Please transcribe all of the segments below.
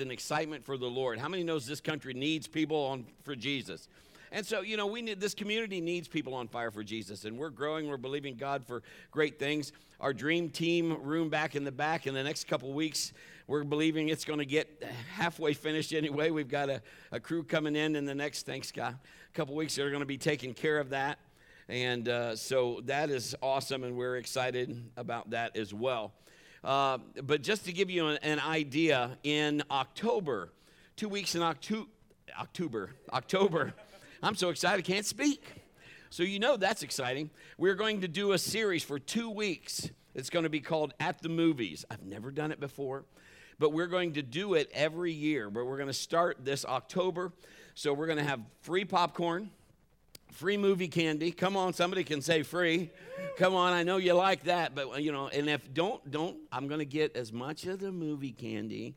an excitement for the Lord. How many knows this country needs people on for Jesus? And so, you know, we need this community needs people on fire for Jesus, and we're growing. We're believing God for great things. Our dream team room back in the back in the next couple weeks, we're believing it's going to get halfway finished anyway. We've got a, a crew coming in in the next, thanks God, a couple weeks that are going to be taking care of that. And uh, so that is awesome, and we're excited about that as well. Uh, but just to give you an, an, idea, in October, two weeks in October, October, October, I'm so excited I can't speak. So you know that's exciting. We're going to do a series for two weeks. It's going to be called At the Movies. I've never done it before, but we're going to do it every year. But we're going to start this October. So we're going to have free popcorn free movie candy. Come on, somebody can say free. Come on, I know you like that, but you know, and if don't don't I'm going to get as much of the movie candy.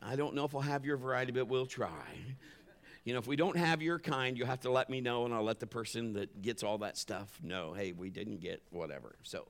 I don't know if I'll have your variety, but we'll try. You know, if we don't have your kind, you'll have to let me know, and I'll let the person that gets all that stuff know, hey, we didn't get whatever. So,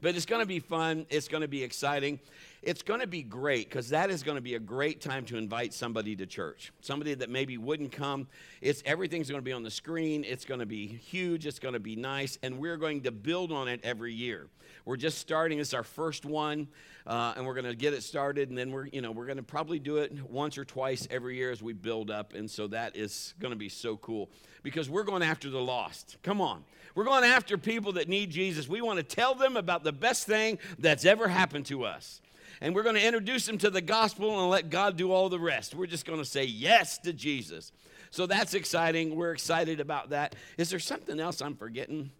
but it's going to be fun. It's going to be exciting. It's going to be great because that is going to be a great time to invite somebody to church. Somebody that maybe wouldn't come. It's everything's going to be on the screen. It's going to be huge. It's going to be nice, and we're going to build on it every year. We're just starting. It's our first one, uh, and we're going to get it started, and then we're you know we're going to probably do it once or twice every year as we build up, and so that is going to be so cool because we're going after the lost. Come on, we're going after people that need Jesus. We want to tell them about the best thing that's ever happened to us. And we're going to introduce them to the gospel and let God do all the rest. We're just going to say yes to Jesus. So that's exciting. We're excited about that. Is there something else I'm forgetting?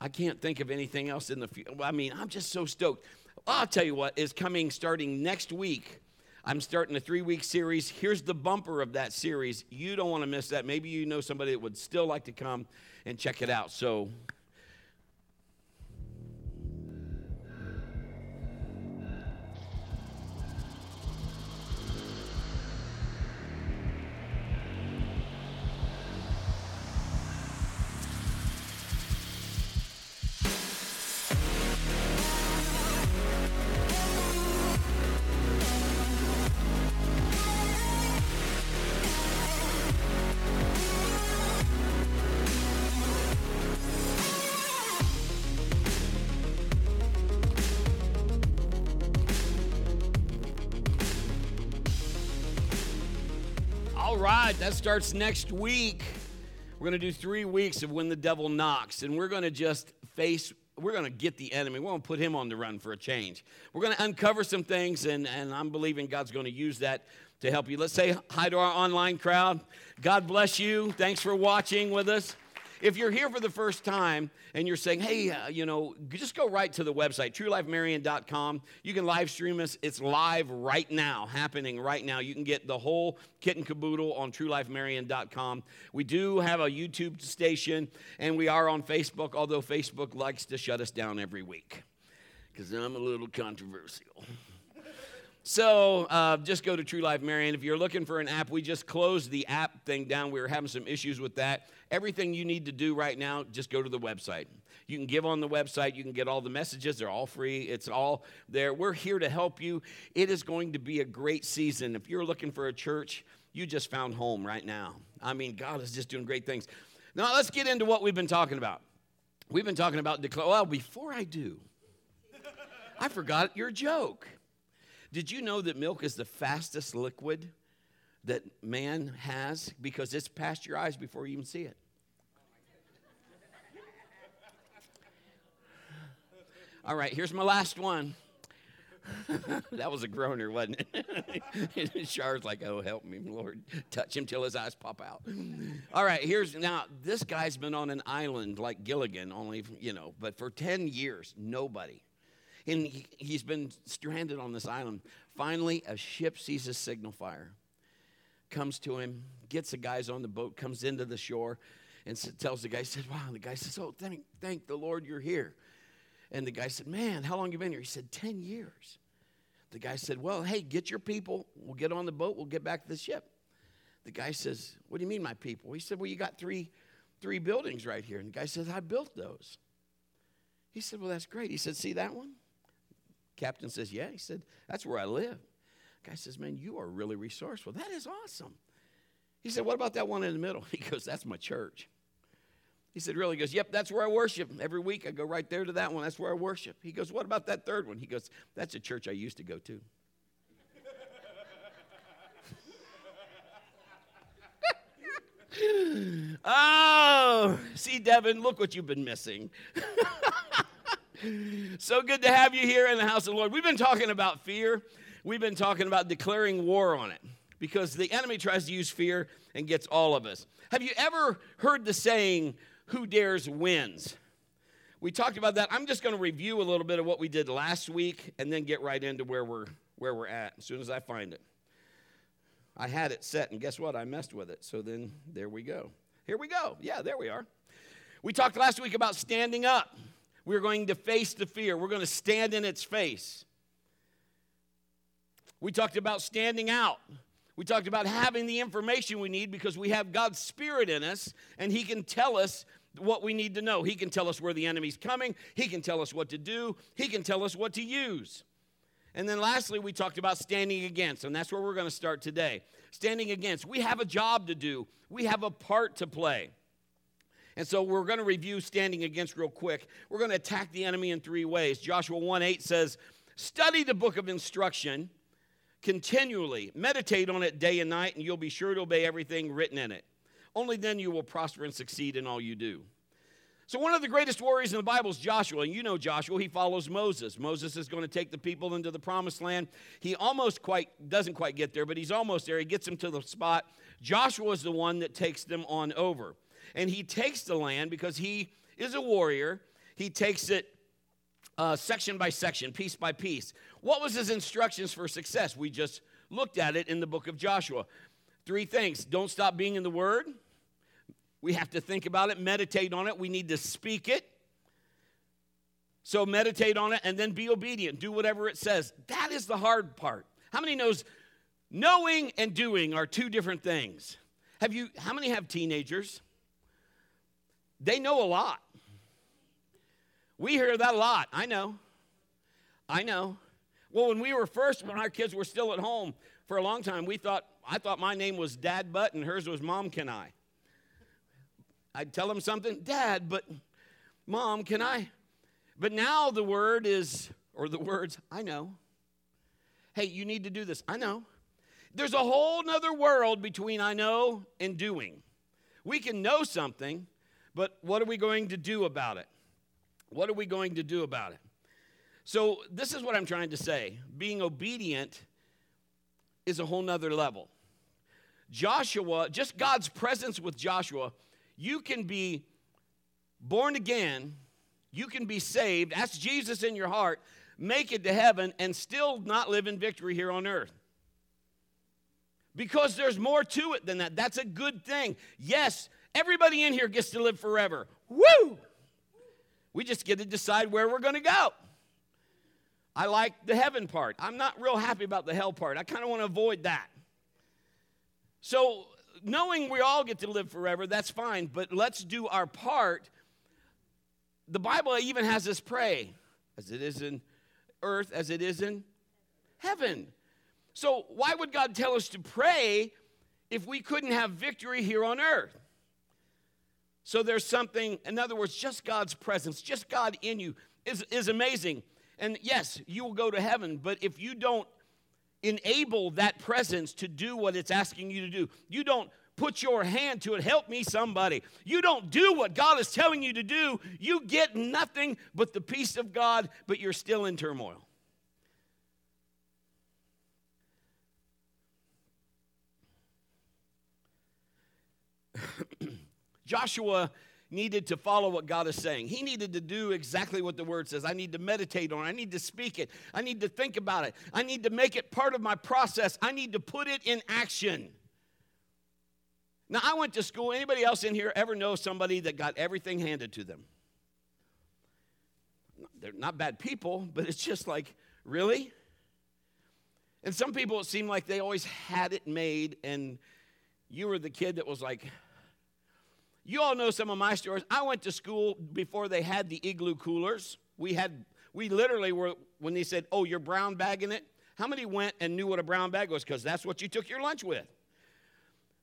I can't think of anything else in the future. I mean, I'm just so stoked. I'll tell you what is coming starting next week. I'm starting a three week series. Here's the bumper of that series. You don't want to miss that. Maybe you know somebody that would still like to come and check it out. So that starts next week. We're going to do three weeks of When the Devil Knocks, and we're going to just face, we're going to get the enemy. We're going to put him on the run for a change. We're going to uncover some things, and, and I'm believing God's going to use that to help you. Let's say hi to our online crowd. God bless you. Thanks for watching with us. If you're here for the first time and you're saying, hey, uh, you know, just go right to the website, truelifemarion.com. You can live stream us. It's live right now, happening right now. You can get the whole kit and caboodle on truelifemarion.com. We do have a YouTube station and we are on Facebook, although Facebook likes to shut us down every week because I'm a little controversial. So uh, just go to True Life Marion. If you're looking for an app, we just closed the app thing down. We were having some issues with that. Everything you need to do right now, just go to the website. You can give on the website. You can get all the messages. They're all free. It's all there. We're here to help you. It is going to be a great season. If you're looking for a church, you just found home right now. I mean, God is just doing great things. Now, let's get into what we've been talking about. We've been talking about declare. Well, before I do, I forgot your joke. Did you know that milk is the fastest liquid that man has because it's past your eyes before you even see it? All right, here's my last one. that was a groaner, wasn't it? Char's like, oh, help me, Lord. Touch him till his eyes pop out. All right, here's now this guy's been on an island like Gilligan, only, you know, but for 10 years, nobody and he, has been stranded on this island. Finally, a ship sees a signal fire, comes to him, gets the guys on the boat, comes into the shore, and tells the guy, says, Wow, the guy says, Oh, thank, thank the Lord you're here. And the guy said, Man, how long you been here? He said, 10 years. The guy said, Well, hey, get your people. We'll get on the boat. We'll get back to the ship. The guy says, What do you mean, my people? He said, Well, you got three, three buildings right here. And the guy says, I built those. He said, Well, that's great. He said, See that one? Captain says, Yeah. He said, That's where I live. Guy says, Man, you are really resourceful. That is awesome. He said, What about that one in the middle? He goes, That's my church. He said, Really? He goes, Yep, that's where I worship. Every week I go right there to that one. That's where I worship. He goes, What about that third one? He goes, That's a church I used to go to. oh, see, Devin, look what you've been missing. so good to have you here in the house of the Lord. We've been talking about fear, we've been talking about declaring war on it because the enemy tries to use fear and gets all of us. Have you ever heard the saying, who dares wins? We talked about that. I'm just going to review a little bit of what we did last week and then get right into where we're where we're at as soon as I find it. I had it set and guess what? I messed with it. So then there we go. Here we go. Yeah, there we are. We talked last week about standing up. We're going to face the fear. We're going to stand in its face. We talked about standing out. We talked about having the information we need because we have God's Spirit in us and He can tell us what we need to know. He can tell us where the enemy's coming, He can tell us what to do, He can tell us what to use. And then lastly, we talked about standing against, and that's where we're going to start today. Standing against. We have a job to do, we have a part to play. And so we're going to review standing against real quick. We're going to attack the enemy in three ways. Joshua 1 8 says, Study the book of instruction continually. Meditate on it day and night, and you'll be sure to obey everything written in it. Only then you will prosper and succeed in all you do. So, one of the greatest warriors in the Bible is Joshua. And you know Joshua, he follows Moses. Moses is going to take the people into the promised land. He almost quite doesn't quite get there, but he's almost there. He gets them to the spot. Joshua is the one that takes them on over. And he takes the land because he is a warrior. He takes it uh, section by section, piece by piece. What was his instructions for success? We just looked at it in the book of Joshua. Three things don't stop being in the Word. We have to think about it, meditate on it. We need to speak it. So meditate on it and then be obedient. Do whatever it says. That is the hard part. How many knows knowing and doing are two different things? Have you how many have teenagers? They know a lot. We hear that a lot. I know. I know. Well, when we were first, when our kids were still at home for a long time, we thought, I thought my name was Dad Butt and hers was Mom Can I. I'd tell them something, Dad, but Mom, can I? But now the word is, or the words, I know. Hey, you need to do this. I know. There's a whole nother world between I know and doing. We can know something, but what are we going to do about it? What are we going to do about it? So, this is what I'm trying to say. Being obedient is a whole nother level. Joshua, just God's presence with Joshua, you can be born again, you can be saved, ask Jesus in your heart, make it to heaven, and still not live in victory here on earth. Because there's more to it than that. That's a good thing. Yes, everybody in here gets to live forever. Woo! We just get to decide where we're going to go. I like the heaven part. I'm not real happy about the hell part. I kind of want to avoid that. So, knowing we all get to live forever, that's fine, but let's do our part. The Bible even has us pray, as it is in earth, as it is in heaven. So, why would God tell us to pray if we couldn't have victory here on earth? So, there's something, in other words, just God's presence, just God in you is, is amazing. And yes, you will go to heaven, but if you don't enable that presence to do what it's asking you to do, you don't put your hand to it, help me, somebody. You don't do what God is telling you to do, you get nothing but the peace of God, but you're still in turmoil. Joshua needed to follow what God is saying. He needed to do exactly what the word says. I need to meditate on it. I need to speak it. I need to think about it. I need to make it part of my process. I need to put it in action. Now, I went to school. Anybody else in here ever know somebody that got everything handed to them? They're not bad people, but it's just like, really? And some people, it seemed like they always had it made, and you were the kid that was like, you all know some of my stories. I went to school before they had the igloo coolers. We had, we literally were, when they said, oh, you're brown bagging it, How many went and knew what a brown bag was? Because that's what you took your lunch with.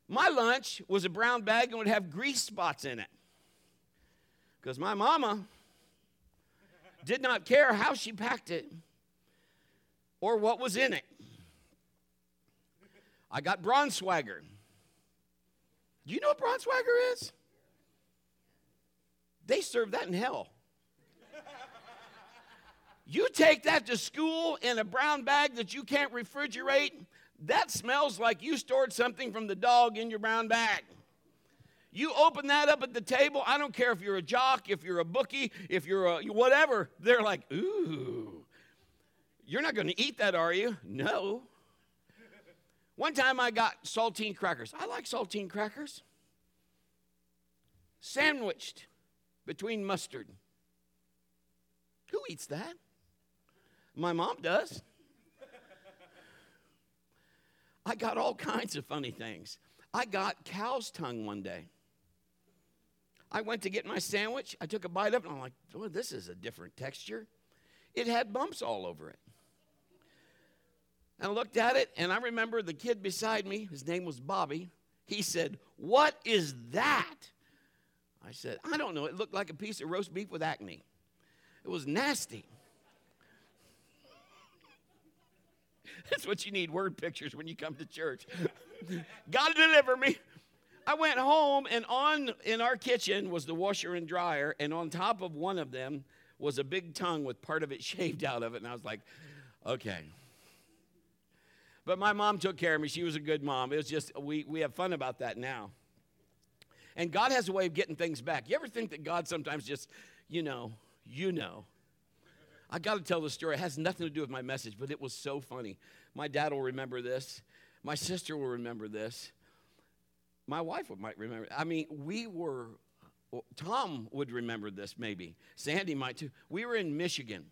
My lunch was a brown bag and would have grease spots in it. Because my mama did not care how she packed it or what was in it. I got Braunschweiger. Do you know what Braunschweiger is? They serve that in hell. You take that to school in a brown bag that you can't refrigerate, that smells like you stored something from the dog in your brown bag. You open that up at the table, I don't care if you're a jock, if you're a bookie, if you're a whatever, they're like, ooh, you're not to eat that, are you? No. One time I got saltine crackers. I like saltine crackers. Sandwiched between mustard. Who eats that? My mom does. I got all kinds of funny things. I got cow's tongue one day. I went to get my sandwich. I took a bite of it, and I'm like, this is a different texture. It had bumps all over it. And I looked at it, and I remember the kid beside me, his name was Bobby. He said, What is that? I said, I don't know. It looked like a piece of roast beef with acne. It was nasty. That's what you need word pictures when you come to church. God deliver me. I went home and on in our kitchen was the washer and dryer and on top of one of them was a big tongue with part of it shaved out of it and I was like, okay. But my mom took care of me. She was a good mom. It was just we we have fun about that now. And God has a way of getting things back. You ever think that God sometimes just, you know, you know, I got to tell the story. It has nothing to do with my message, but it was so funny. My dad will remember this. My sister will remember this. My wife might remember. I mean, we were, Tom would remember this maybe. Sandy might too. We were in Michigan.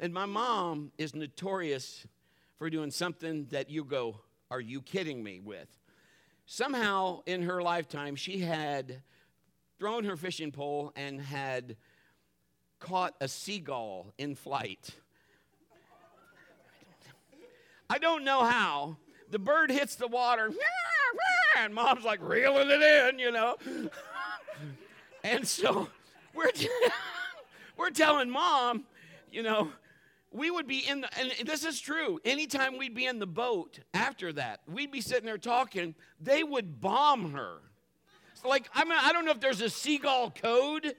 And my mom is notorious for doing something that you go, Are you kidding me with? Somehow in her lifetime, she had thrown her fishing pole and had caught a seagull in flight. I don't know how. The bird hits the water, and mom's like reeling it in, you know. and so we're, we're telling mom, you know, we would be in the, and this is true. Anytime we'd be in the boat after that, we'd be sitting there talking, they would bomb her. So like, I mean, I don't know if there's a seagull code,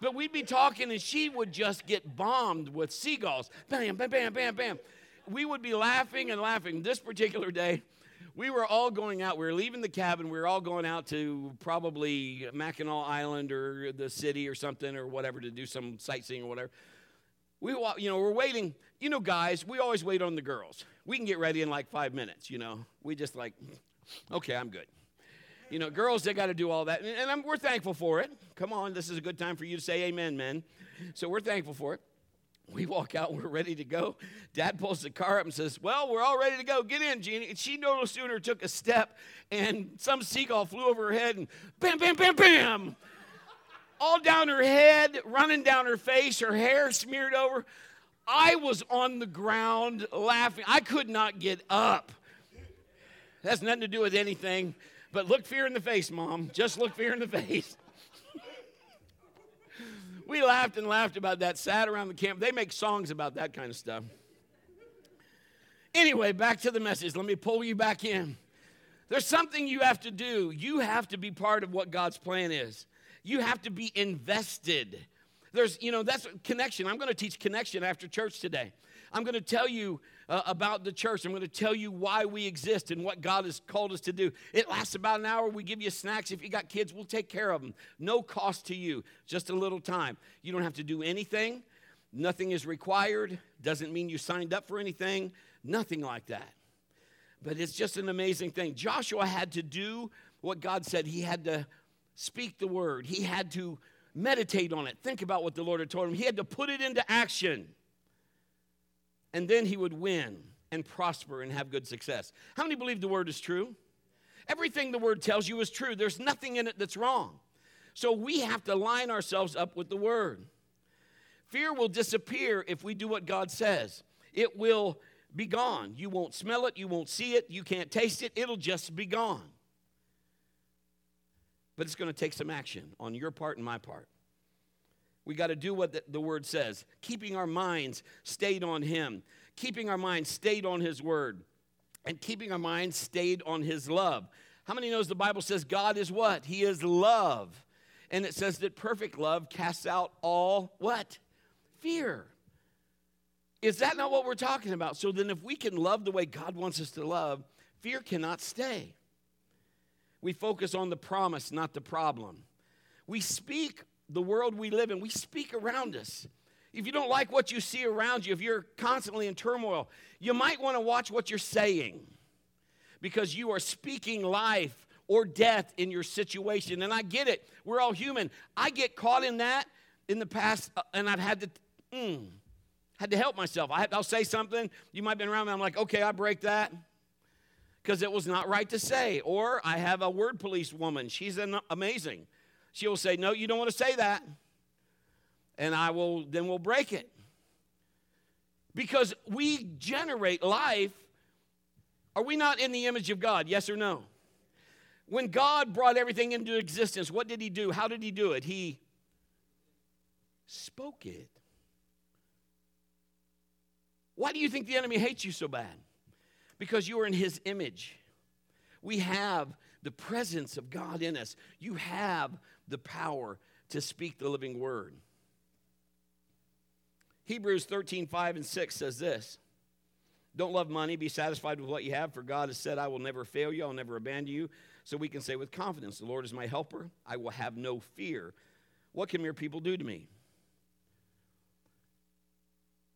but we'd be talking and she would just get bombed with seagulls. Bam, bam, bam, bam, bam. We would be laughing and laughing. This particular day, we were all going out. We were leaving the cabin. We were all going out to probably Mackinac Island or the city or something or whatever to do some sightseeing or whatever. We, you know, we're waiting. You know, guys, we always wait on the girls. We can get ready in like five minutes. You know, we just like, okay, I'm good. You know, girls, they got to do all that. And, and we're thankful for it. Come on, this is a good time for you to say amen, men. So we're thankful for it. We walk out, we're ready to go. Dad pulls the car up and says, Well, we're all ready to go. Get in, Jeannie. And she no sooner took a step, and some seagull flew over her head, and bam, bam, bam, bam. All down her head, running down her face, her hair smeared over. I was on the ground laughing. I could not get up. That's nothing to do with anything. But look fear in the face, mom. Just look fear in the face. we laughed and laughed about that, sat around the camp. They make songs about that kind of stuff. Anyway, back to the message. Let me pull you back in. There's something you have to do. You have to be part of what God's plan is. You have to be invested. There's, you know, that's connection. I'm going to teach connection after church today. I'm going to tell you uh, about the church. I'm going to tell you why we exist and what God has called us to do. It lasts about an hour. We give you snacks. If you got kids, we'll take care of them. No cost to you, just a little time. You don't have to do anything. Nothing is required. Doesn't mean you signed up for anything. Nothing like that. But it's just an amazing thing. Joshua had to do what God said. He had to speak the word, he had to meditate on it, think about what the Lord had told him. He had to put it into action and then he would win and prosper and have good success. How many believe the word is true? Everything the word tells you is true. There's nothing in it that's wrong. So we have to line ourselves up with the word. Fear will disappear if we do what God says. It will be gone. You won't smell it, you won't see it, you can't taste it, it'll just be gone. But it's going to take some action on your part and my part. We got to do what the, the, word says, keeping our minds stayed on Him, keeping our minds stayed on His word, and keeping our minds stayed on His love. How many knows the Bible says God is what? He is love. And it says that perfect love casts out all what? Fear. Is that not what we're talking about? So then, if we can love the way God wants us to love, fear cannot stay. We focus on the promise, not the problem. We speak the world we live in, we speak around us. If you don't like what you see around you, if you're constantly in turmoil, you might want to watch what you're saying because you are speaking life or death in your situation. And I get it, we're all human. I get caught in that in the past, uh, and I've had to, mm, had to help myself. I will say something, you might have been around me, I'm like, okay, I break that because it was not right to say. Or I have a word police woman, she's an, amazing. She will say, no, you don't want to say that. And I will, then we'll break it. Because we generate life. Are we not in the image of God? Yes or no? When God brought everything into existence, what did He do? How did He do it? He spoke it. Why do you think the enemy hates you so bad? Because you are in His image. We have the presence of God in us. You have the power to speak the living word. Hebrews 13, 5 and 6 says this Don't love money, be satisfied with what you have, for God has said, I will never fail you, I'll never abandon you. So we can say with confidence, The Lord is my helper, I will have no fear. What can mere people do to me?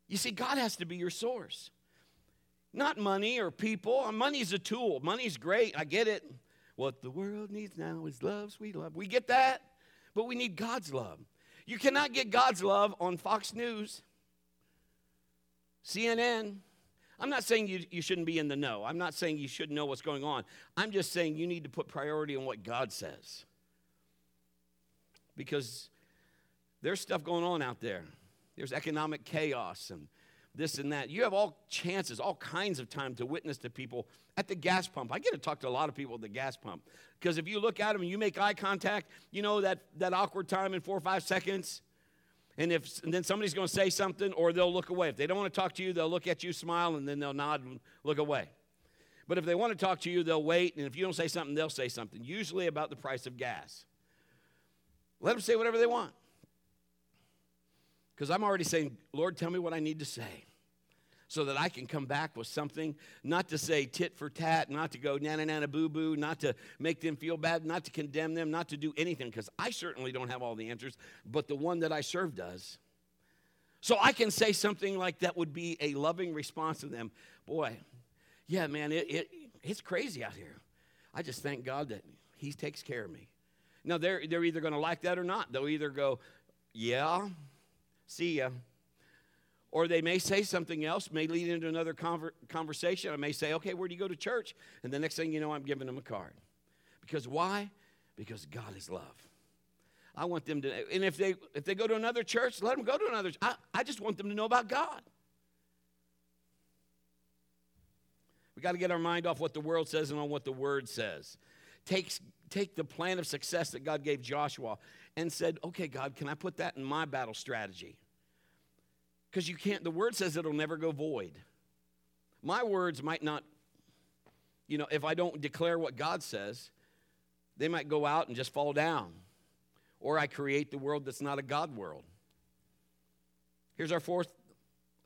You see, God has to be your source. Not money or people. Uh, money's a tool. Money's great. I get it. What the world needs now is love, sweet love. We get that, but we need God's love. You cannot get God's love on Fox News, CNN. I'm not saying you, you shouldn't be in the know. I'm not saying you shouldn't know what's going on. I'm just saying you need to put priority on what God says. Because there's stuff going on out there. There's economic chaos and this and that. You have all chances, all kinds of time to witness to people at the gas pump. I get to talk to a lot of people at the gas pump because if you look at them and you make eye contact, you know that, that awkward time in four or five seconds. And if and then somebody's going to say something, or they'll look away. If they don't want to talk to you, they'll look at you, smile, and then they'll nod and look away. But if they want to talk to you, they'll wait, and if you don't say something, they'll say something, usually about the price of gas. Let them say whatever they want. Because I'm already saying, Lord, tell me what I need to say so that I can come back with something, not to say tit for tat, not to go nana nana boo boo, not to make them feel bad, not to condemn them, not to do anything, because I certainly don't have all the answers, but the one that I serve does. So I can say something like that would be a loving response to them. Boy, yeah, man, it, it, it's crazy out here. I just thank God that He takes care of me. Now, they're, they're either going to like that or not. They'll either go, yeah, see ya. Or they may say something else, may lead into another conver- conversation. I may say, okay, where do you go to church? And the next thing you know, I'm giving them a card. Because why? Because God is love. I want them to, and if they if they go to another church, let them go to another. I, I just want them to know about God. We got to get our mind off what the world says and on what the word says. Take, take the plan of success that God gave Joshua and said, okay, God, can I put that in my battle strategy? Because you can't, the word says it'll never go void. My words might not, you know, if I don't declare what God says, they might go out and just fall down. Or I create the world that's not a God world. Here's our fourth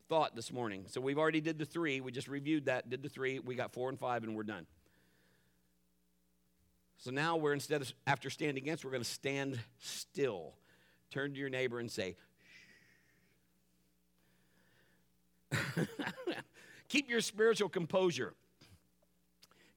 thought this morning. So we've already did the three. We just reviewed that, did the three. We got four and five, and we're done. So now we're instead of after standing against, we're going to stand still. Turn to your neighbor and say, Keep your spiritual composure.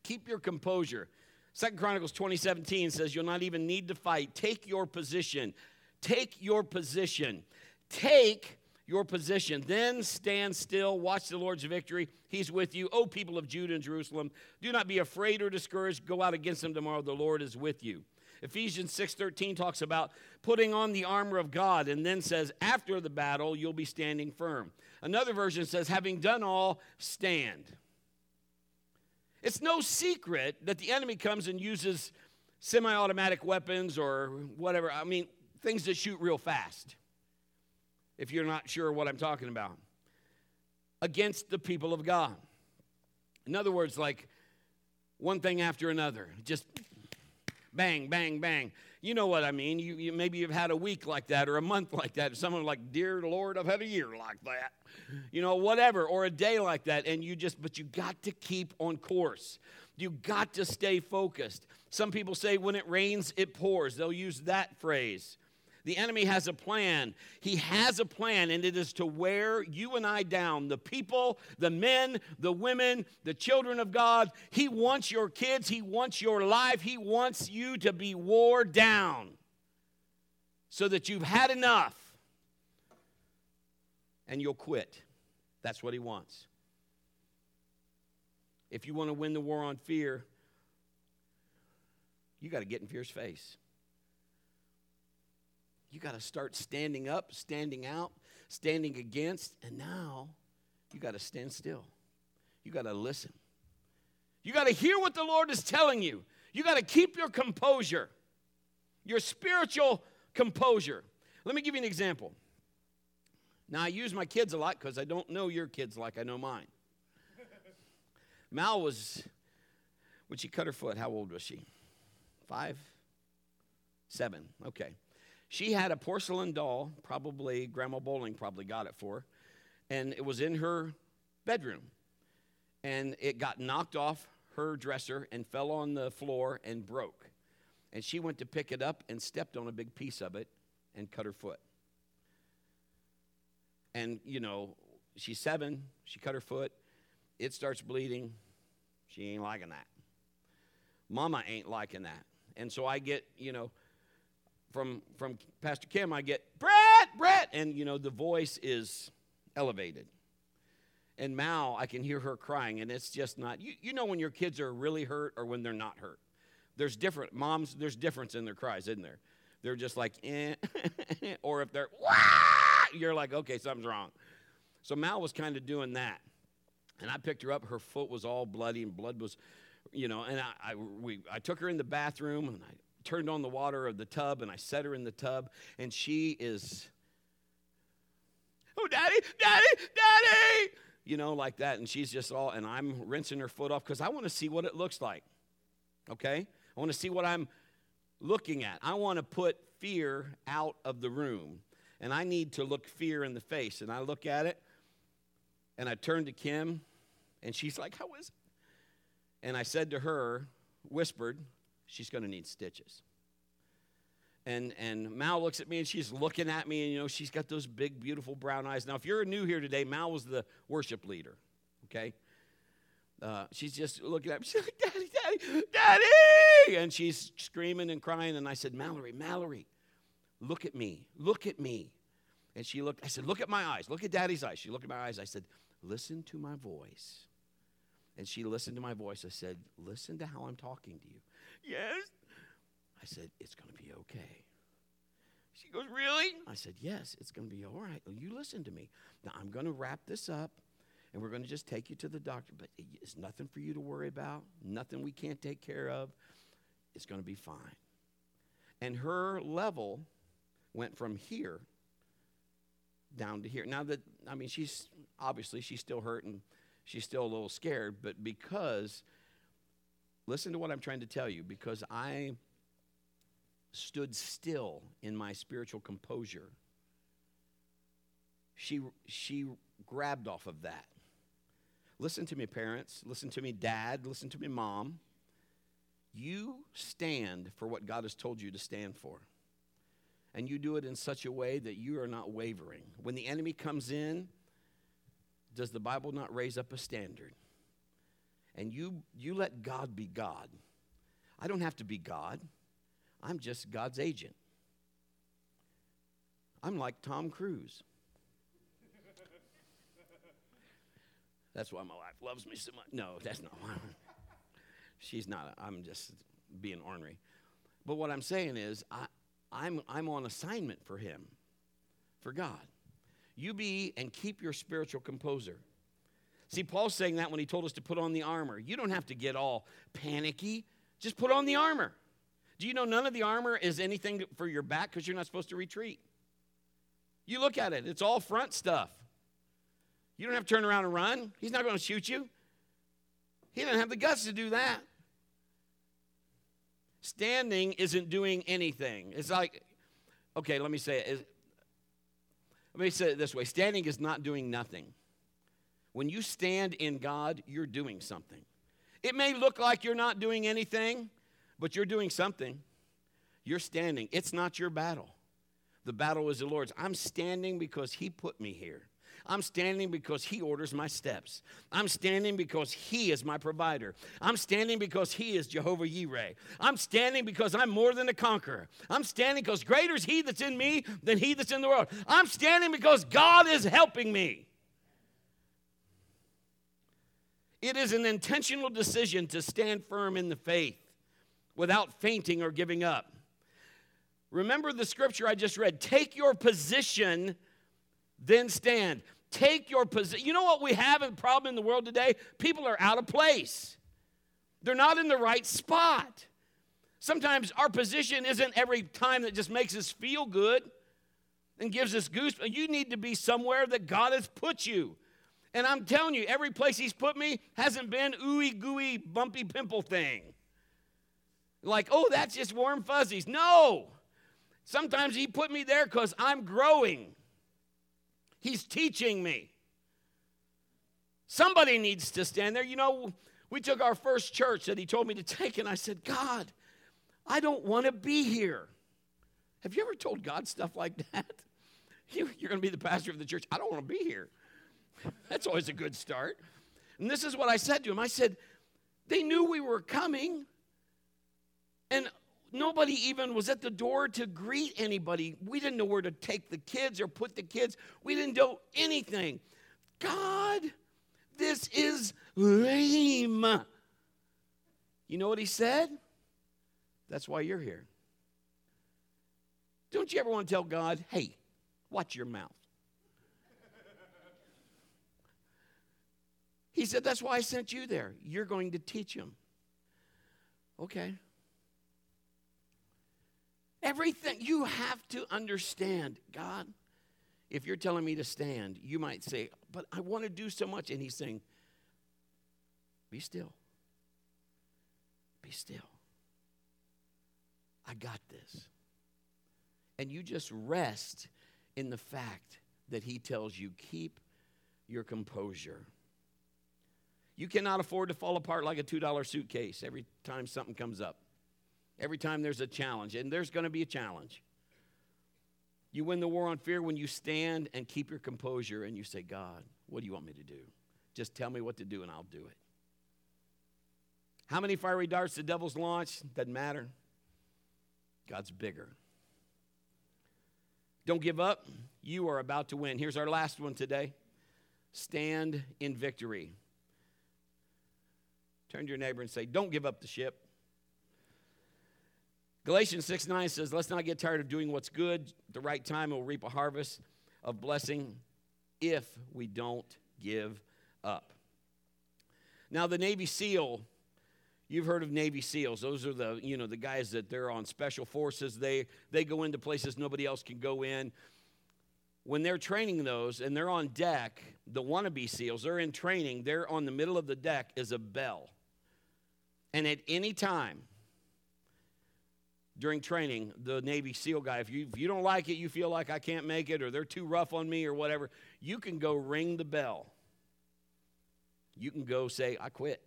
Keep your composure. Second Chronicles 2017 says you'll not even need to fight. Take your position. Take your position. Take your position. Then stand still, watch the Lord's victory. He's with you. O people of Judah and Jerusalem, do not be afraid or discouraged. Go out against them tomorrow. The Lord is with you. Ephesians 6:13 talks about putting on the armor of God and then says after the battle you'll be standing firm. Another version says having done all stand. It's no secret that the enemy comes and uses semi-automatic weapons or whatever. I mean, things that shoot real fast if you're not sure what I'm talking about, against the people of God. In other words, like one thing after another, just bang, bang, bang. You know what I mean. You, you, maybe you've had a week like that or a month like that. Someone like, dear Lord, I've had a year like that. You know, whatever, or a day like that. And you just, but you got to keep on course. You got to stay focused. Some people say when it rains, it pours. They'll use that phrase. The enemy has a plan. He has a plan, and it is to wear you and I down. The people, the men, the women, the children of God. He wants your kids, He wants your life, He wants you to be wore down so that you've had enough and you'll quit. That's what He wants. If you want to win the war on fear, you got to get in fear's face. You got to start standing up, standing out, standing against, and now you got to stand still. You got to listen. You got to hear what the Lord is telling you. You got to keep your composure, your spiritual composure. Let me give you an example. Now, I use my kids a lot because I don't know your kids like I know mine. Mal was, when she cut her foot, how old was she? Five? Seven. Okay. She had a porcelain doll, probably Grandma Bowling probably got it for her, and it was in her bedroom. And it got knocked off her dresser and fell on the floor and broke. And she went to pick it up and stepped on a big piece of it and cut her foot. And, you know, she's seven, she cut her foot, it starts bleeding. She ain't liking that. Mama ain't liking that. And so I get, you know, from from Pastor Kim, I get Brett, Brett, and you know the voice is elevated. And Mal, I can hear her crying, and it's just not. You, you know when your kids are really hurt or when they're not hurt. There's different moms. There's difference in their cries, isn't there? They're just like, eh, or if they're, Wah! you're like, okay, something's wrong. So Mal was kind of doing that, and I picked her up. Her foot was all bloody, and blood was, you know. And I, I we, I took her in the bathroom, and I turned on the water of the tub and I set her in the tub, and she is, oh, daddy, daddy, daddy, you know, like that. And she's just all, and I'm rinsing her foot off because I want to see what it looks like. Okay? I want to see what I'm looking at. I want to put fear out of the room. And I need to look fear in the face. And I look at it, and I turn to Kim, and she's like, How is it? And I said to her, whispered, she's going to need stitches. And, and Mal looks at me and she's looking at me, and you know, she's got those big, beautiful brown eyes. Now, if you're new here today, Mal was the worship leader, okay? Uh, she's just looking at me. She's like, Daddy, Daddy, Daddy! And she's screaming and crying. And I said, Mallory, Mallory, look at me. Look at me. And she looked, I said, Look at my eyes. Look at Daddy's eyes. She looked at my eyes. I said, Listen to my voice. And she listened to my voice. I said, Listen to how I'm talking to you. Yes. I said, It's going to be okay. She goes, Really? I said, Yes, it's going to be all right. Well, you listen to me. Now, I'm going to wrap this up and we're going to just take you to the doctor, but it's nothing for you to worry about, nothing we can't take care of. It's going to be fine. And her level went from here down to here. Now that I mean she's obviously she's still hurt and she's still a little scared, but because Listen to what I'm trying to tell you because I stood still in my spiritual composure. She, she grabbed off of that. Listen to me, parents. Listen to me, dad. Listen to me, mom. You stand for what God has told you to stand for. And you do it in such a way that you are not wavering. When the enemy comes in, does the Bible not raise up a standard? And you, you let God be God. I don't have to be God, I'm just God's agent. I'm like Tom Cruise. That's why my wife loves me so much. No, that's not why. She's not. I'm just being ornery. But what I'm saying is, I, I'm, I'm on assignment for Him, for God. You be and keep your spiritual composure. See, Paul's saying that when he told us to put on the armor. You don't have to get all panicky, just put on the armor. Do you know none of the armor is anything for your back because you're not supposed to retreat? You look at it, it's all front stuff. You don't have to turn around and run. He's not going to shoot you. He didn't have the guts to do that. Standing isn't doing anything. It's like, okay, let me say it. Let me say it this way standing is not doing nothing. When you stand in God, you're doing something. It may look like you're not doing anything, but you're doing something. You're standing. It's not your battle. The battle is the Lord's. I'm standing because He put me here. I'm standing because He orders my steps. I'm standing because He is my provider. I'm standing because He is Jehovah Yireh. I'm standing because I'm more than a conqueror. I'm standing because greater is He that's in me than He that's in the world. I'm standing because God is helping me. It is an intentional decision to stand firm in the faith without fainting or giving up. Remember the scripture I just read take your position, then stand. Take your position. You know what we have a problem in the world today? People are out of place. They're not in the right spot. Sometimes our position isn't every time that just makes us feel good and gives us goosebumps. You need to be somewhere that God has put you. And I'm telling you, every place He's put me hasn't been ooey gooey bumpy pimple thing. Like, oh, that's just warm fuzzies. No. Sometimes He put me there because I'm growing. He's teaching me. Somebody needs to stand there. You know, we took our first church that he told me to take, and I said, God, I don't want to be here. Have you ever told God stuff like that? You, are going to be the pastor of the church. I don't want to be here. That's always a good start. And this is what I said to him I said, they knew we were coming, and Nobody even was at the door to greet anybody. We didn't know where to take the kids or put the kids. We didn't do anything. God, this is lame. You know what he said? That's why you're here. Don't you ever want to tell God, hey, watch your mouth? He said, That's why I sent you there. You're going to teach him. Okay. Everything, you have to understand, God, if you're telling me to stand, you might say, but I want to do so much. And he's saying, be still. Be still. I got this. And you just rest in the fact that he tells you, keep your composure. You cannot afford to fall apart like a $2 suitcase every time something comes up. Every time there's a challenge, and there's going to be a challenge. You win the war on fear when you stand and keep your composure and you say, God, what do you want me to do? Just tell me what to do and I'll do it. How many fiery darts the devil's launched? Doesn't matter. God's bigger. Don't give up. You are about to win. Here's our last one today stand in victory. Turn to your neighbor and say, Don't give up the ship. Galatians 6 9 says, Let's not get tired of doing what's good. At the right time, we'll reap a harvest of blessing if we don't give up. Now, the Navy SEAL, you've heard of Navy SEALs. Those are the, you know, the guys that they're on special forces. They, they go into places nobody else can go in. When they're training those and they're on deck, the wannabe SEALs, they're in training, they're on the middle of the deck is a bell. And at any time, during training, the Navy SEAL guy, if you, if you don't like it, you feel like I can't make it, or they're too rough on me, or whatever, you can go ring the bell. You can go say, I quit.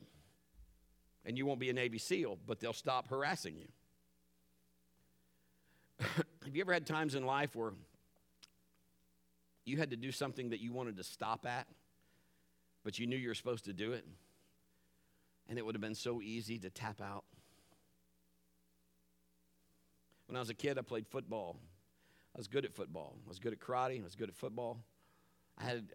And you won't be a Navy SEAL, but they'll stop harassing you. Have you ever had times in life where you had to do something that you wanted to stop at, but you knew you were supposed to do it? And it would have been so easy to tap out? When I was a kid, I played football. I was good at football. I was good at karate. I was good at football. I had,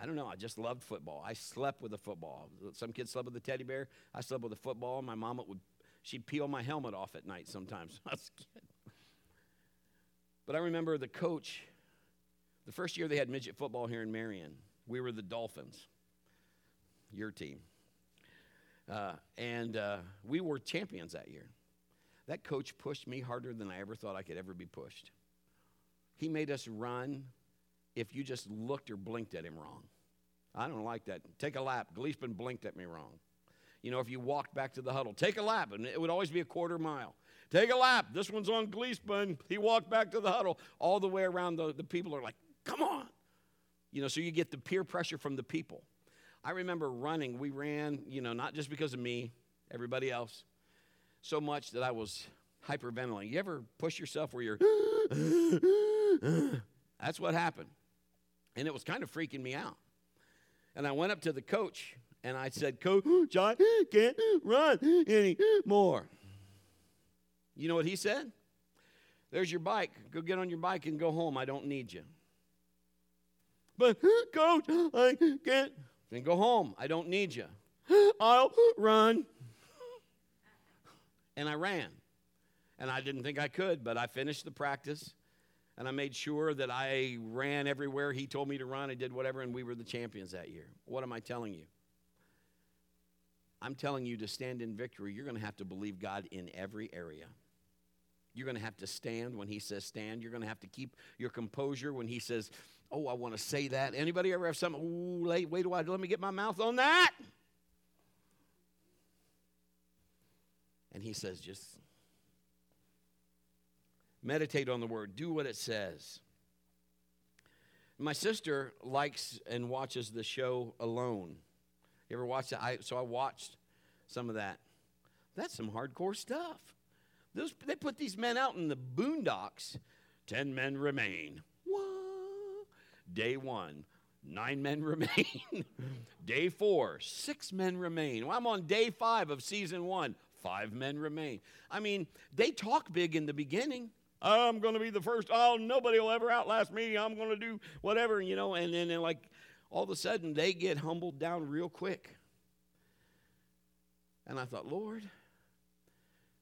I don't know. I just loved football. I slept with a football. Some kids slept with a teddy bear. I slept with a football. My mama would, she'd peel my helmet off at night sometimes. I was a kid. But I remember the coach, the first year they had midget football here in Marion, we were the Dolphins, your team. Uh, and uh, we were champions that year. That coach pushed me harder than I ever thought I could ever be pushed. He made us run if you just looked or blinked at him wrong. I don't like that. Take a lap. Gleesman blinked at me wrong. You know, if you walked back to the huddle, take a lap, and it would always be a quarter mile. Take a lap. This one's on Gleesman. He walked back to the huddle. All the way around, the, the people are like, come on. You know, so you get the peer pressure from the people. I remember running. We ran, you know, not just because of me, everybody else, so much that I was hyperventilating. You ever push yourself where you're, that's what happened. And it was kind of freaking me out. And I went up to the coach and I said, Coach, I can't run anymore. You know what he said? There's your bike. Go get on your bike and go home. I don't need you. But, Coach, I can't. Then go home. I don't need you. I'll run. And I ran. And I didn't think I could, but I finished the practice and I made sure that I ran everywhere he told me to run. I did whatever, and we were the champions that year. What am I telling you? I'm telling you to stand in victory, you're going to have to believe God in every area. You're going to have to stand when he says stand. You're going to have to keep your composure when he says, "Oh, I want to say that." Anybody ever have something? Ooh, wait, wait, I let me get my mouth on that? And he says, just meditate on the word, do what it says. My sister likes and watches the show Alone. You ever watch that? I, so I watched some of that. That's some hardcore stuff. Those, they put these men out in the boondocks. Ten men remain. Day one, nine men remain. day four, six men remain. Well, I'm on day five of season one. Five men remain. I mean, they talk big in the beginning. I'm going to be the first. Oh, nobody will ever outlast me. I'm going to do whatever, you know. And then, like, all of a sudden, they get humbled down real quick. And I thought, Lord,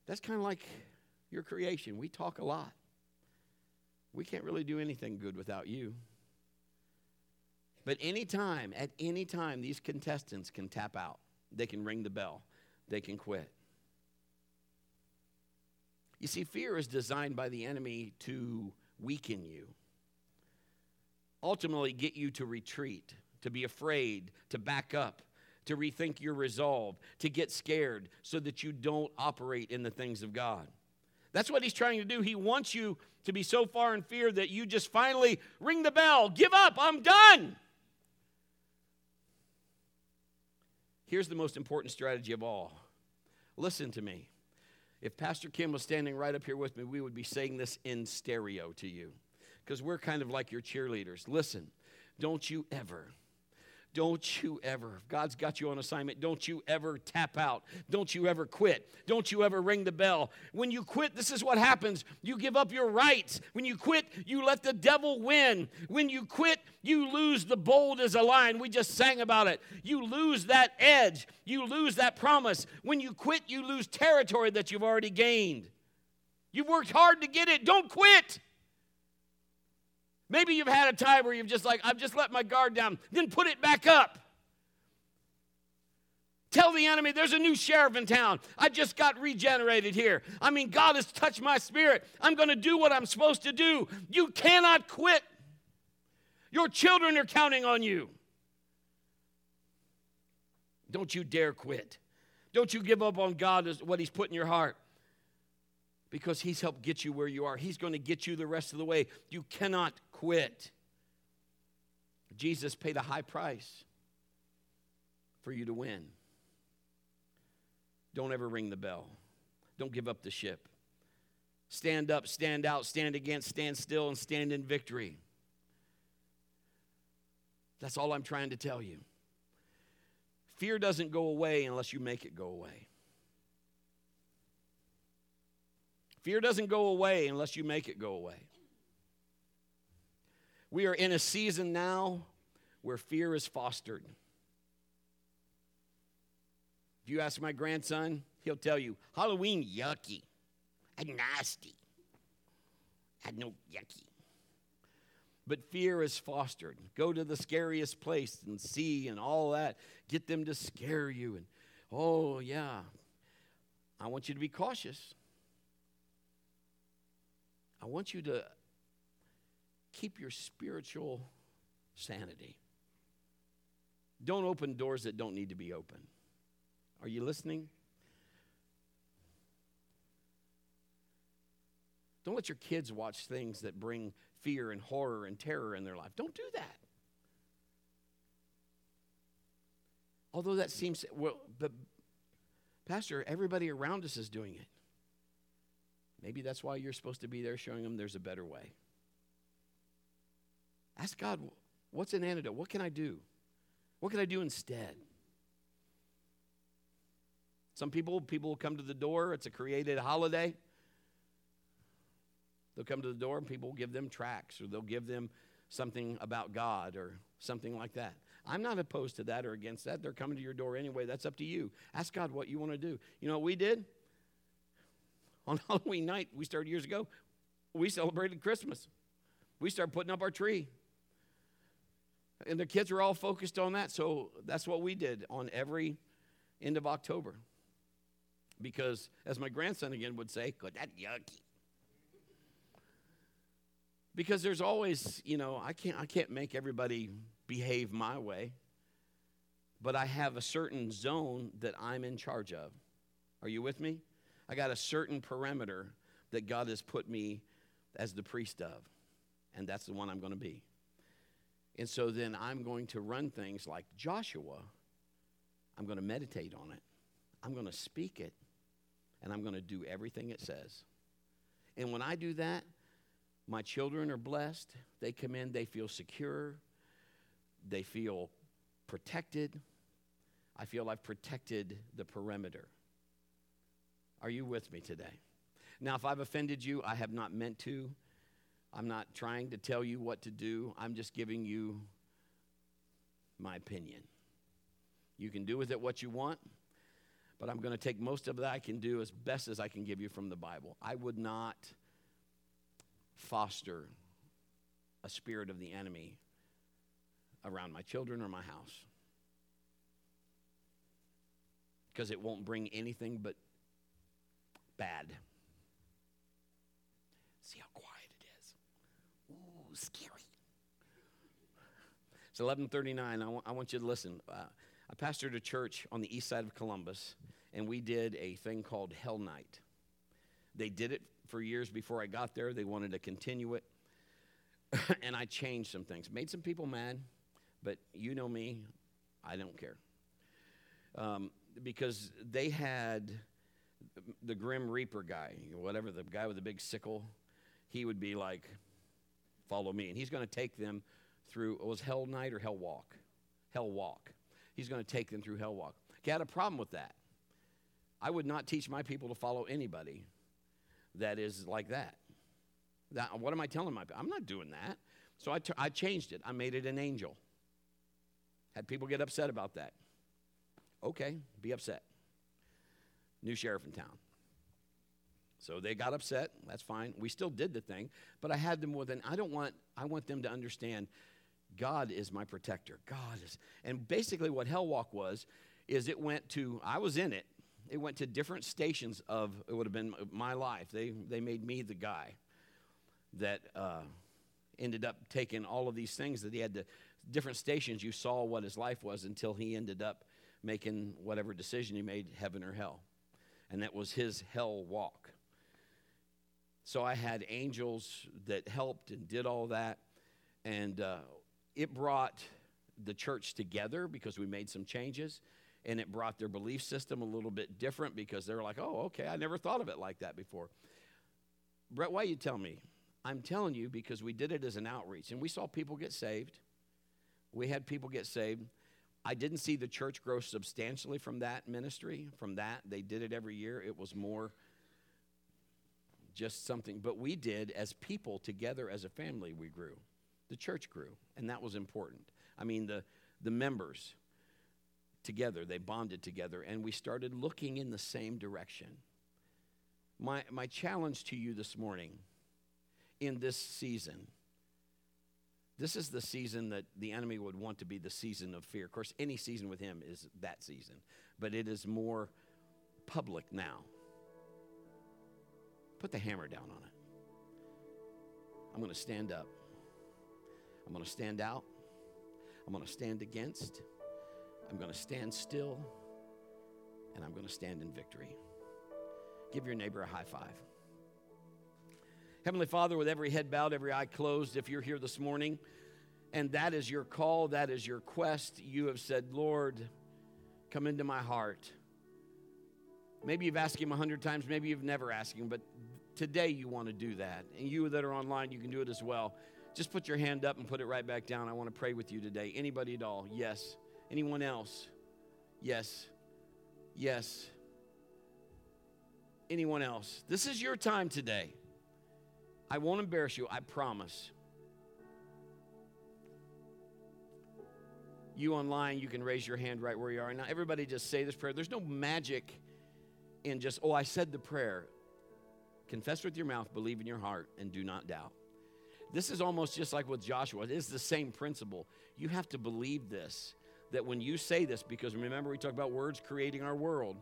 that's kind of like your creation. We talk a lot. We can't really do anything good without you. But anytime, at any time, these contestants can tap out. They can ring the bell. They can quit. You see, fear is designed by the enemy to weaken you, ultimately, get you to retreat, to be afraid, to back up, to rethink your resolve, to get scared so that you don't operate in the things of God. That's what he's trying to do. He wants you to be so far in fear that you just finally ring the bell, give up, I'm done. Here's the most important strategy of all listen to me. If Pastor Kim was standing right up here with me, we would be saying this in stereo to you because we're kind of like your cheerleaders. Listen, don't you ever don't you ever, God's got you on assignment, don't you ever tap out. Don't you ever quit. Don't you ever ring the bell. When you quit, this is what happens. You give up your rights. When you quit, you let the devil win. When you quit, you lose the bold as a lion. We just sang about it. You lose that edge. You lose that promise. When you quit, you lose territory that you've already gained. You've worked hard to get it. Don't quit. Maybe you've had a time where you've just like, I've just let my guard down, then put it back up. Tell the enemy there's a new sheriff in town. I just got regenerated here. I mean, God has touched my spirit. I'm going to do what I'm supposed to do. You cannot quit. Your children are counting on you. Don't you dare quit. Don't you give up on God what He's put in your heart because He's helped get you where you are. He's going to get you the rest of the way. You cannot quit. Jesus paid a high price for you to win. Don't ever ring the bell. Don't give up the ship. Stand up, stand out, stand against, stand still, and stand in victory. That's all I'm trying to tell you. Fear doesn't go away unless you make it go away. Fear doesn't go away unless you make it go away. We are in a season now where fear is fostered. If you ask my grandson, he'll tell you Halloween yucky and nasty. And no yucky. But fear is fostered. Go to the scariest place and see and all that. Get them to scare you. And oh, yeah. I want you to be cautious. I want you to keep your spiritual sanity. Don't open doors that don't need to be open. Are you listening? Don't let your kids watch things that bring fear and horror and terror in their life. Don't do that. Although that seems, well, but Pastor, everybody around us is doing it. Maybe that's why you're supposed to be there showing them there's a better way. Ask God, what's an antidote? What can I do? What can I do instead? Some people, people will come to the door. It's a created holiday. They'll come to the door and people will give them tracts or they'll give them something about God or something like that. I'm not opposed to that or against that. They're coming to your door anyway. That's up to you. Ask God what you want to do. You know what we did? On Halloween night, we started years ago, we celebrated Christmas. We started putting up our tree. And the kids were all focused on that. So that's what we did on every end of October. Because, as my grandson again would say, good, that yucky. Because there's always, you know, I can't, I can't make everybody behave my way, but I have a certain zone that I'm in charge of. Are you with me? I got a certain perimeter that God has put me as the priest of, and that's the one I'm going to be. And so then I'm going to run things like Joshua. I'm going to meditate on it. I'm going to speak it. And I'm going to do everything it says. And when I do that, my children are blessed. They come in, they feel secure, they feel protected. I feel I've protected the perimeter. Are you with me today? Now, if I've offended you, I have not meant to. I'm not trying to tell you what to do. I'm just giving you my opinion. You can do with it what you want, but I'm going to take most of that I can do as best as I can give you from the Bible. I would not foster a spirit of the enemy around my children or my house because it won't bring anything but bad. See how quiet it is. Ooh, scary. It's 11:39. I want, I want you to listen. Uh, I pastored a church on the east side of Columbus, and we did a thing called Hell Night. They did it for years before I got there. They wanted to continue it, and I changed some things. Made some people mad, but you know me, I don't care. Um, because they had the Grim Reaper guy, whatever, the guy with the big sickle, he would be like, follow me. And he's going to take them through, it was Hell Night or Hell Walk? Hell Walk. He's going to take them through Hell Walk. Okay, I had a problem with that. I would not teach my people to follow anybody that is like that. that what am I telling my people? I'm not doing that. So I, t- I changed it. I made it an angel. Had people get upset about that. Okay, be upset new sheriff in town. So they got upset. That's fine. We still did the thing, but I had them with an I don't want I want them to understand God is my protector. God is. And basically what Hell Walk was is it went to I was in it. It went to different stations of it would have been my life. They they made me the guy that uh, ended up taking all of these things that he had to different stations you saw what his life was until he ended up making whatever decision he made heaven or hell and that was his hell walk. So I had angels that helped and did all that, and uh, it brought the church together because we made some changes, and it brought their belief system a little bit different because they're like, oh, okay, I never thought of it like that before. Brett, why you tell me? I'm telling you because we did it as an outreach, and we saw people get saved. We had people get saved. I didn't see the church grow substantially from that ministry, from that. They did it every year. It was more just something. But we did, as people together as a family, we grew. The church grew, and that was important. I mean, the, the members together, they bonded together, and we started looking in the same direction. My, my challenge to you this morning in this season this is the season that the enemy would want to be the season of fear. Of course, any season with him is that season, but it is more public now. Put the hammer down on it. I'm going to stand up. I'm going to stand out. I'm going to stand against. I'm going to stand still. And I'm going to stand in victory. Give your neighbor a high five. Heavenly Father, with every head bowed, every eye closed, if you're here this morning and that is your call, that is your quest, you have said, Lord, come into my heart. Maybe you've asked him a hundred times, maybe you've never asked him, but today you want to do that. And you that are online, you can do it as well. Just put your hand up and put it right back down. I want to pray with you today. Anybody at all? Yes. Anyone else? Yes. Yes. Anyone else? This is your time today. I won't embarrass you, I promise. You online, you can raise your hand right where you are. Now, everybody just say this prayer. There's no magic in just, oh, I said the prayer. Confess with your mouth, believe in your heart, and do not doubt. This is almost just like with Joshua. It is the same principle. You have to believe this, that when you say this, because remember we talk about words creating our world,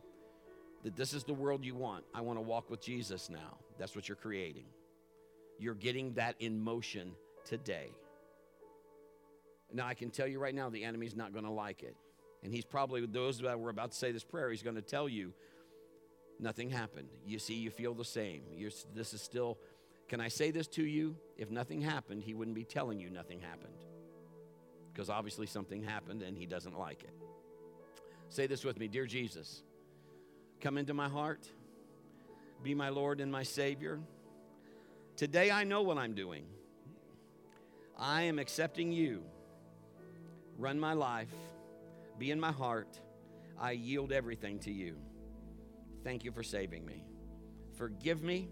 that this is the world you want. I want to walk with Jesus now. That's what you're creating. You're getting that in motion today. Now, I can tell you right now, the enemy's not going to like it. And he's probably, those that were about to say this prayer, he's going to tell you, nothing happened. You see, you feel the same. You're, this is still, can I say this to you? If nothing happened, he wouldn't be telling you nothing happened. Because obviously something happened and he doesn't like it. Say this with me Dear Jesus, come into my heart, be my Lord and my Savior. Today I know what I'm doing. I am accepting you. Run my life, be in my heart. I yield everything to you. Thank you for saving me. Forgive me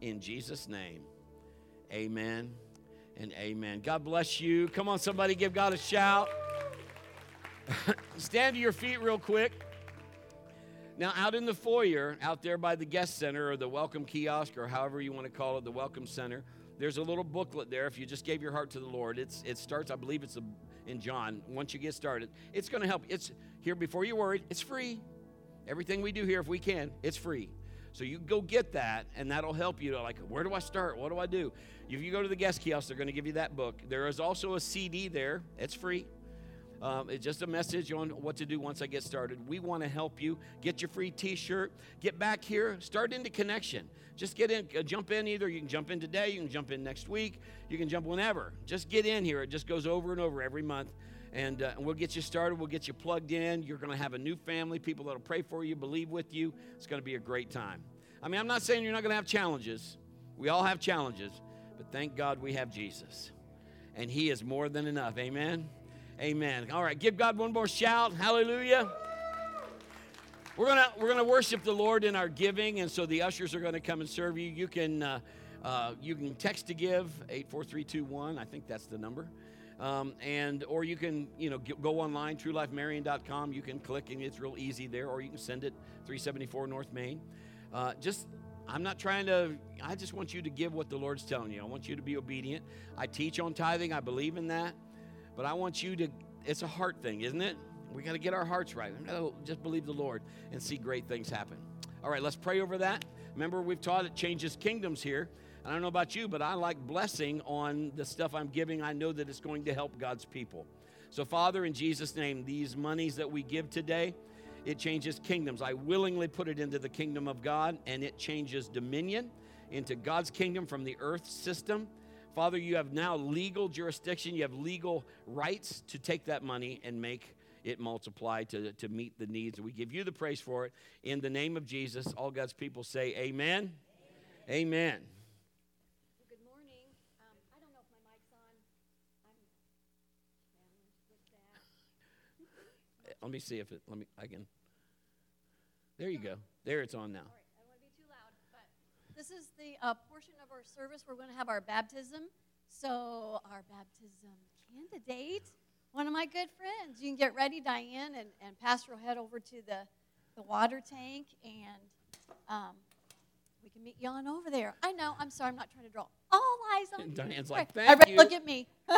in Jesus' name. Amen and amen. God bless you. Come on, somebody give God a shout. Stand to your feet real quick. Now, out in the foyer, out there by the guest center or the welcome kiosk or however you want to call it, the welcome center, there's a little booklet there. If you just gave your heart to the Lord, it's it starts. I believe it's a, in John. Once you get started, it's going to help. It's here before you worry. It's free. Everything we do here, if we can, it's free. So you go get that, and that'll help you to like, where do I start? What do I do? If you go to the guest kiosk, they're going to give you that book. There is also a CD there. It's free. Um, it's just a message on what to do once I get started. We want to help you get your free T-shirt. Get back here. Start into connection. Just get in. Uh, jump in. Either you can jump in today. You can jump in next week. You can jump whenever. Just get in here. It just goes over and over every month. And, uh, and we'll get you started. We'll get you plugged in. You're going to have a new family, people that'll pray for you, believe with you. It's going to be a great time. I mean, I'm not saying you're not going to have challenges. We all have challenges, but thank God we have Jesus. And He is more than enough. Amen. Amen. All right, give God one more shout. Hallelujah. We're gonna we're gonna worship the Lord in our giving, and so the ushers are gonna come and serve you. You can uh, uh, you can text to give eight four three two one. I think that's the number. Um, and or you can you know go online truelifemarion.com you can click and it's real easy there or you can send it 374 north main uh, just i'm not trying to i just want you to give what the lord's telling you i want you to be obedient i teach on tithing i believe in that but I want you to, it's a heart thing, isn't it? We got to get our hearts right. Just believe the Lord and see great things happen. All right, let's pray over that. Remember, we've taught it changes kingdoms here. I don't know about you, but I like blessing on the stuff I'm giving. I know that it's going to help God's people. So, Father, in Jesus' name, these monies that we give today, it changes kingdoms. I willingly put it into the kingdom of God, and it changes dominion into God's kingdom from the earth system Father, you have now legal jurisdiction, you have legal rights to take that money and make it multiply to, to meet the needs. We give you the praise for it. In the name of Jesus, all God's people say, Amen. Amen. amen. good morning. Um, I don't know if my mic's on. I'm with that. Let me see if it, let me, I can. There you go. There it's on now. This is the uh, portion of our service. We're going to have our baptism. So, our baptism candidate one of my good friends. You can get ready, Diane, and, and Pastor will head over to the, the water tank, and um, we can meet you on over there. I know, I'm sorry, I'm not trying to draw all eyes on And. Diane's like, "Thank Everybody you." Look at me.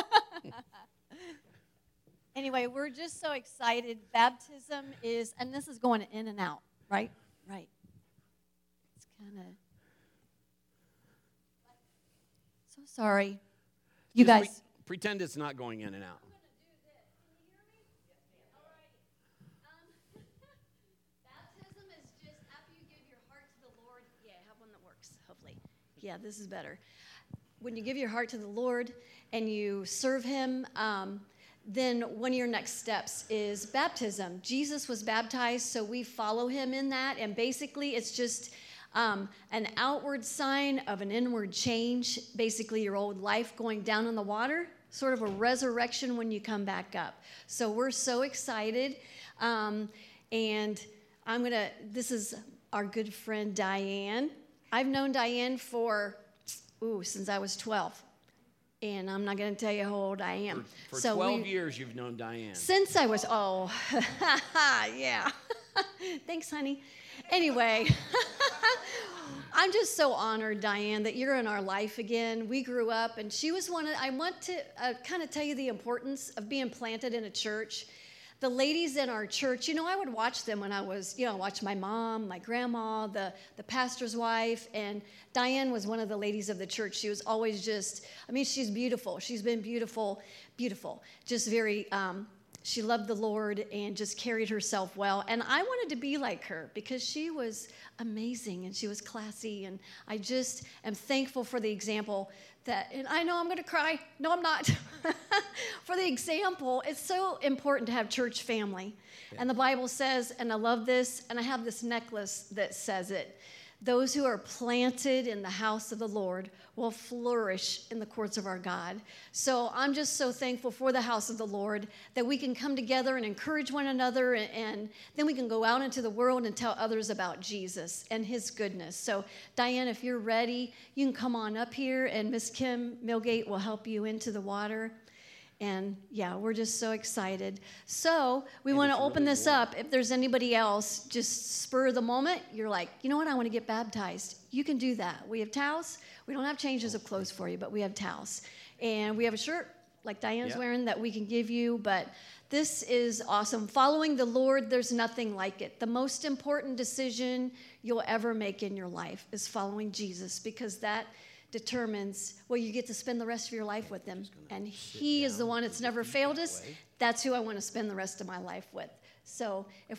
anyway, we're just so excited. Baptism is, and this is going in and out, right? Right. It's kind of. So sorry. You Just guys. pre- pretend it's not going in and out. Baptism is just after you give your heart to the Lord. Yeah, have one that works, hopefully. Yeah, this is better. When you give your heart to the Lord and you serve Him, um, then one of your next steps is baptism. Jesus was baptized, so we follow Him in that. And basically, it's just um, an outward sign of an inward change. Basically, your old life going down in the water, sort of a resurrection when you come back up. So we're so excited. Um, and I'm going to, this is our good friend Diane. I've known Diane for, ooh, since I was 12. And I'm not going to tell you how old I am. For So 12 we- years, you've known Diane. since I was, oh, yeah. Thanks, honey. Anyway, I'm just so honored, Diane, that you're in our life again. We grew up, and she was one of, I want to uh, kind of tell you the importance of being planted in a church. The ladies in our church, you know, I would watch them when I was, you know, watch my mom, my grandma, the, the pastor's wife, and Diane was one of the ladies of the church. She was always just, I mean, she's beautiful. She's been beautiful, beautiful. Just very, um, she loved the Lord and just carried herself well. And I wanted to be like her because she was amazing and she was classy. And I just am thankful for the example that, and I know I'm going to cry. No, I'm not. for the example, it's so important to have church family. And the Bible says, and I love this, and I have this necklace that says it. Those who are planted in the house of the Lord will flourish in the courts of our God. So I'm just so thankful for the house of the Lord that we can come together and encourage one another, and, and then we can go out into the world and tell others about Jesus and his goodness. So, Diane, if you're ready, you can come on up here, and Miss Kim Milgate will help you into the water. And yeah, we're just so excited. So we want to open really this warm. up. If there's anybody else, just spur the moment, you're like, you know what, I want to get baptized. You can do that. We have towels. We don't have changes of clothes for you, but we have towels. And we have a shirt like Diane's Yep. wearing that we can give you. But this is awesome. Following the Lord, there's nothing like it. The most important decision you'll ever make in your life is following Jesus because that determines well you get to spend the rest of your life with them. and he is the one that's never failed us. that's who i want to spend the rest of my life with. So if we're